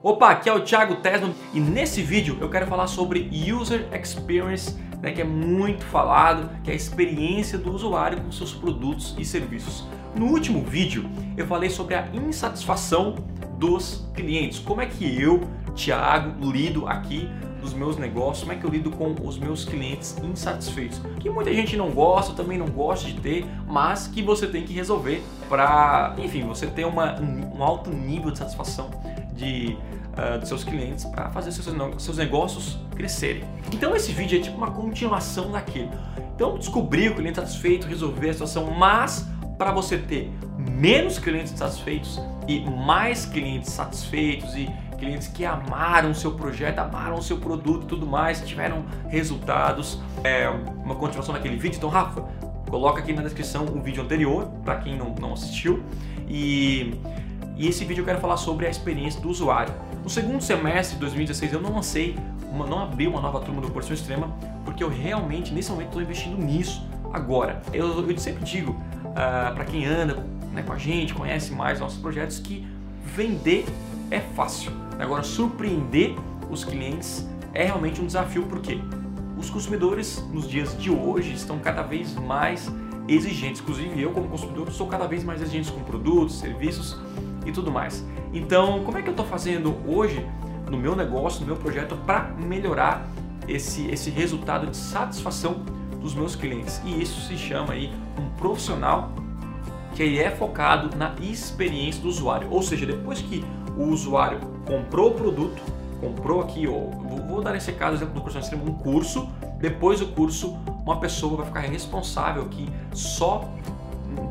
Opa, aqui é o Thiago Tesman e nesse vídeo eu quero falar sobre User Experience, né, que é muito falado, que é a experiência do usuário com seus produtos e serviços. No último vídeo eu falei sobre a insatisfação dos clientes, como é que eu, Thiago, lido aqui dos meus negócios, como é que eu lido com os meus clientes insatisfeitos, que muita gente não gosta, também não gosta de ter, mas que você tem que resolver para, enfim, você ter uma, um alto nível de satisfação de, uh, dos seus clientes para fazer seus, seus negócios crescerem. Então esse vídeo é tipo uma continuação daquele. Então descobrir o cliente satisfeito, resolver a situação, mas para você ter menos clientes satisfeitos e mais clientes satisfeitos e clientes que amaram o seu projeto, amaram o seu produto e tudo mais, tiveram resultados. É uma continuação daquele vídeo. Então, Rafa, coloca aqui na descrição o vídeo anterior, para quem não, não assistiu. E, e esse vídeo eu quero falar sobre a experiência do usuário. No segundo semestre de 2016 eu não lancei, uma, não abri uma nova turma do Porção Extrema, porque eu realmente, nesse momento, estou investindo nisso agora. Eu, eu sempre digo uh, ah, para quem anda né, com a gente, conhece mais nossos projetos, que vender é fácil. Agora, surpreender os clientes é realmente um desafio, porque os consumidores nos dias de hoje estão cada vez mais exigentes. Inclusive, eu, como consumidor, sou cada vez mais exigente com produtos, serviços e tudo mais. Então, como é que eu estou fazendo hoje no meu negócio, no meu projeto, para melhorar esse, esse resultado de satisfação dos meus clientes? E isso se chama aí um profissional que é focado na experiência do usuário. Ou seja, depois que o usuário comprou o produto, comprou aqui, ó, vou dar esse caso, exemplo do curso extremo, um curso, depois do curso, uma pessoa vai ficar responsável aqui só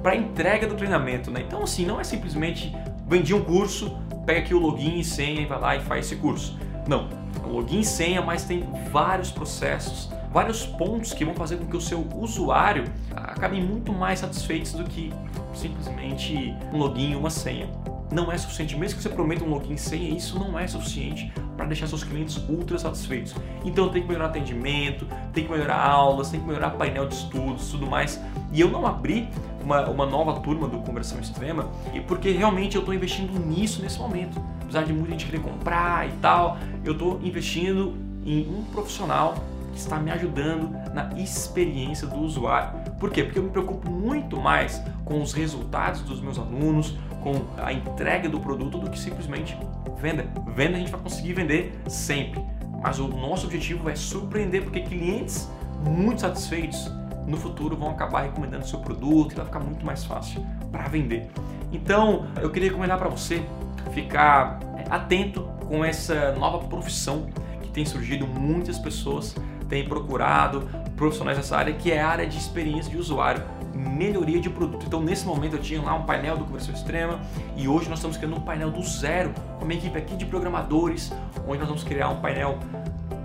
para entrega do treinamento, né? Então assim, não é simplesmente vendi um curso, pega aqui o login e senha e vai lá e faz esse curso. Não, login e senha, mas tem vários processos, vários pontos que vão fazer com que o seu usuário acabe muito mais satisfeitos do que simplesmente um login e uma senha não é suficiente. Mesmo que você prometa um login sem isso não é suficiente para deixar seus clientes ultra satisfeitos. Então tem que melhorar atendimento, tem que melhorar aulas, tem que melhorar painel de estudos, tudo mais. E eu não abri uma, uma nova turma do Conversão Extrema porque realmente eu estou investindo nisso nesse momento. Apesar de muita gente querer comprar e tal, eu estou investindo em um profissional que está me ajudando na experiência do usuário. Por quê? Porque eu me preocupo muito mais com os resultados dos meus alunos, com a entrega do produto do que simplesmente venda. Venda a gente vai conseguir vender sempre, mas o nosso objetivo é surpreender porque clientes muito satisfeitos no futuro vão acabar recomendando seu produto e vai ficar muito mais fácil para vender. Então, eu queria recomendar para você ficar é, atento com essa nova profissão que tem surgido, muitas pessoas têm procurado profissionais nessa área, que é a área de experiência de usuário melhoria de produto. Então, nesse momento, eu tinha lá um painel do Conversão Extrema e hoje nós estamos criando um painel do zero com uma equipe aqui de programadores, onde nós vamos criar um painel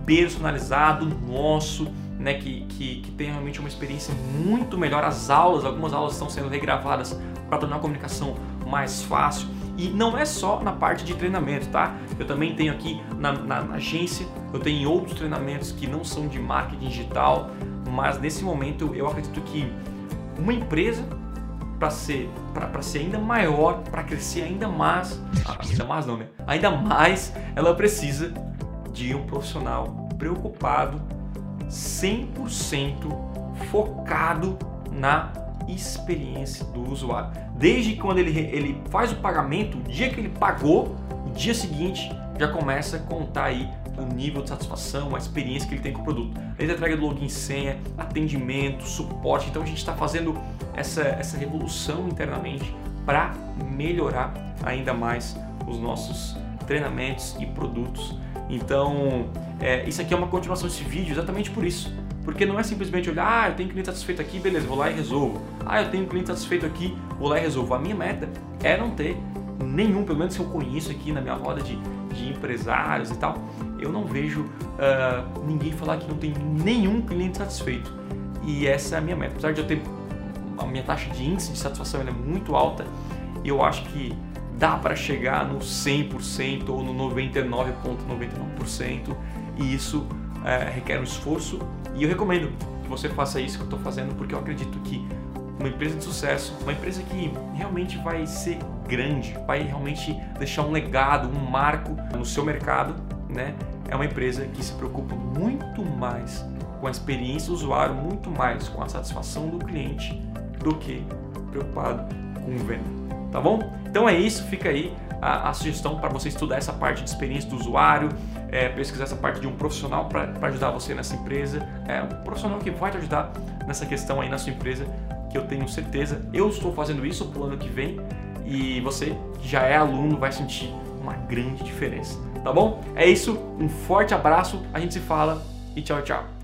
personalizado nosso, né, que, que, que tem realmente uma experiência muito melhor. As aulas, algumas aulas estão sendo regravadas para tornar a comunicação mais fácil. E não é só na parte de treinamento, tá? Eu também tenho aqui na, na, na agência, eu tenho outros treinamentos que não são de marketing digital, mas nesse momento eu acredito que uma empresa para ser para ser ainda maior, para crescer ainda mais, ah, ainda mais não, né? Ainda mais, ela precisa de um profissional preocupado, 100% focado na experiência do usuário. Desde quando ele, ele faz o pagamento, o dia que ele pagou, o dia seguinte já começa a contar aí o nível de satisfação, a experiência que ele tem com o produto. Desde a entrega do login senha, atendimento, suporte. Então a gente está fazendo essa, essa revolução internamente para melhorar ainda mais os nossos treinamentos e produtos. Então, é, isso aqui é uma continuação desse vídeo exatamente por isso. Porque não é simplesmente olhar, ah, eu tenho cliente satisfeito aqui, beleza, vou lá e resolvo. Ah, eu tenho cliente satisfeito aqui, vou lá e resolvo. A minha meta é não ter nenhum, pelo menos que eu conheço aqui na minha roda de, de empresários e tal, eu não vejo uh, ninguém falar que não tem nenhum cliente satisfeito. E essa é a minha meta. Apesar de eu ter a minha taxa de índice de satisfação é muito alta, eu acho que dá para chegar no 100% ou no 99,99% e isso uh, requer um esforço e eu recomendo que você faça isso que eu estou fazendo porque eu acredito que uma empresa de sucesso, uma empresa que realmente vai ser grande, vai realmente deixar um legado, um marco no seu mercado, né? É uma empresa que se preocupa muito mais com a experiência do usuário, muito mais com a satisfação do cliente do que preocupado com venda, tá bom? Então é isso, fica aí a, a sugestão para você estudar essa parte de experiência do usuário, é, pesquisar essa parte de um profissional para ajudar você nessa empresa, é, um profissional que vai te ajudar nessa questão aí na sua empresa, que eu tenho certeza, eu estou fazendo isso pro ano que vem e você que já é aluno vai sentir uma grande diferença, tá bom? É isso, um forte abraço, a gente se fala e tchau, tchau.